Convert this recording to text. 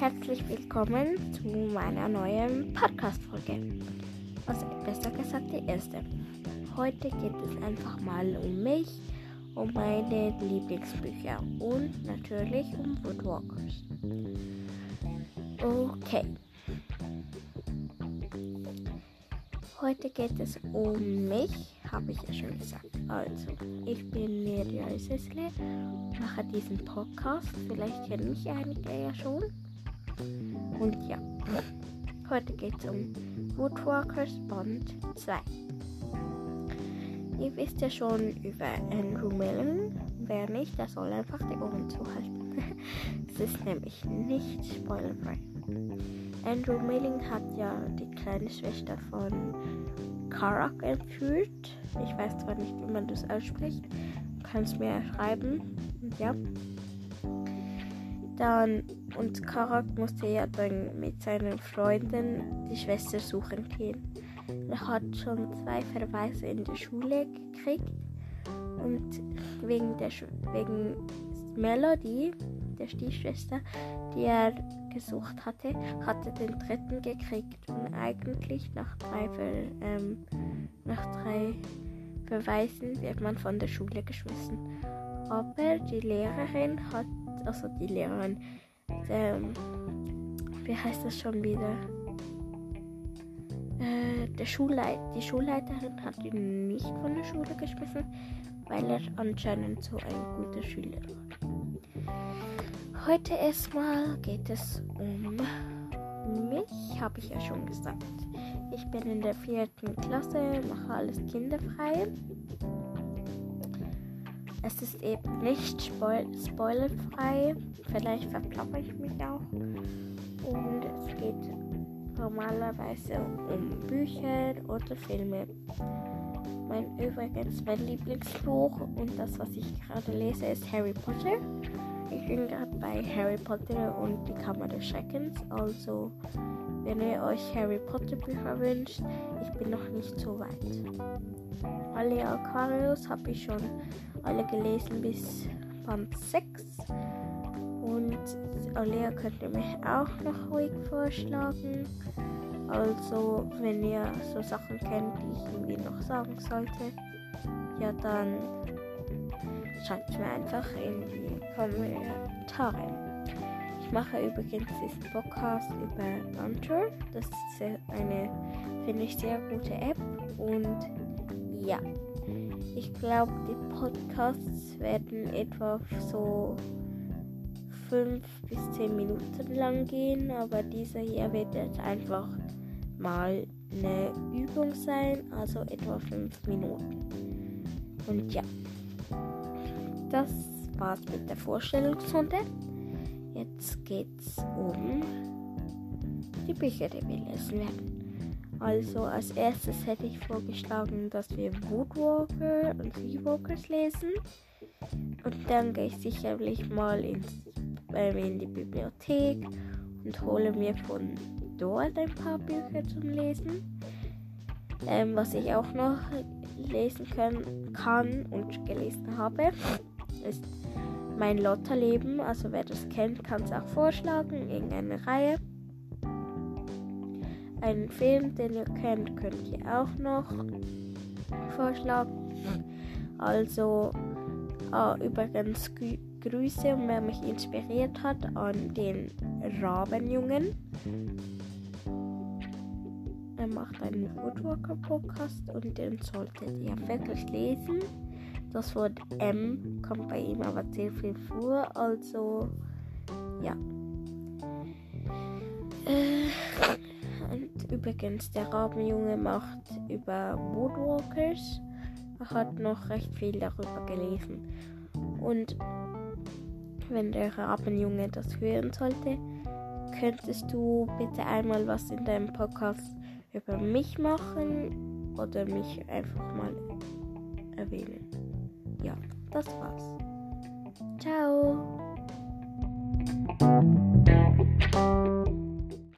herzlich willkommen zu meiner neuen Podcast-Folge. Also besser gesagt die erste. Heute geht es einfach mal um mich, um meine Lieblingsbücher und natürlich um Woodwalkers. Okay. Heute geht es um mich, habe ich ja schon gesagt. Also, ich bin Mirja Sessle, mache diesen Podcast. Vielleicht kennen mich einige ja schon. Und ja, heute geht es um Woodwalkers Band 2. Ihr wisst ja schon über Andrew Millen. Wer nicht, der soll einfach die Ohren zuhalten. es ist nämlich nicht spoilerfrei. Andrew Milling hat ja die kleine Schwester von Karak entführt. Ich weiß zwar nicht, wie man das ausspricht. Kannst mir schreiben. Ja. Dann, und Karak musste ja dann mit seinen Freunden die Schwester suchen gehen. Er hat schon zwei Verweise in der Schule gekriegt. Und wegen der wegen Melody, der Stiefschwester, die er gesucht hatte, hatte den dritten gekriegt und eigentlich nach drei, Ver, ähm, nach drei Verweisen wird man von der Schule geschmissen. Aber die Lehrerin hat, also die Lehrerin, ähm, wie heißt das schon wieder? Äh, der Schulleit die Schulleiterin hat ihn nicht von der Schule geschmissen, weil er anscheinend so ein guter Schüler war. Heute erstmal geht es um mich, habe ich ja schon gesagt. Ich bin in der vierten Klasse, mache alles kinderfrei. Es ist eben nicht spoil spoilerfrei. Vielleicht verplappere ich mich auch. Und es geht normalerweise um Bücher oder Filme. Mein übrigens mein Lieblingsbuch und das, was ich gerade lese, ist Harry Potter. Ich bin gerade bei Harry Potter und die Kammer des Schreckens. Also, wenn ihr euch Harry Potter Bücher wünscht, ich bin noch nicht so weit. Alle Aquarius habe ich schon alle gelesen bis Band 6. Und Alea könnt ihr mich auch noch ruhig vorschlagen. Also, wenn ihr so Sachen kennt, die ich irgendwie noch sagen sollte, ja dann schreibt mir einfach in die Kommentare. Ich mache übrigens diesen Podcast über Anchor. Das ist eine, finde ich, sehr gute App. Und ja, ich glaube, die Podcasts werden etwa so 5 bis 10 Minuten lang gehen. Aber dieser hier wird jetzt einfach mal eine Übung sein, also etwa 5 Minuten. Und ja das war's mit der Vorstellungsrunde. Jetzt geht's um die Bücher, die wir lesen werden. Also als erstes hätte ich vorgeschlagen, dass wir Woodwalker und Seawalkers lesen. Und dann gehe ich sicherlich mal ins, äh, in die Bibliothek und hole mir von dort ein paar Bücher zum Lesen. Ähm, was ich auch noch lesen können, kann und gelesen habe, ist mein Lotterleben. Also wer das kennt, kann es auch vorschlagen. Irgendeine Reihe. Einen Film, den ihr kennt, könnt ihr auch noch vorschlagen. Also äh, übrigens Grü Grüße und wer mich inspiriert hat an den Rabenjungen. Er macht einen Woodwalker Podcast und den solltet ihr wirklich lesen. Das Wort M kommt bei ihm aber sehr viel vor, also ja. Äh, und übrigens, der Rabenjunge macht über Woodwalkers. Er hat noch recht viel darüber gelesen. Und wenn der Rabenjunge das hören sollte, könntest du bitte einmal was in deinem Podcast über mich machen oder mich einfach mal erwähnen ja, das war's. Ciao.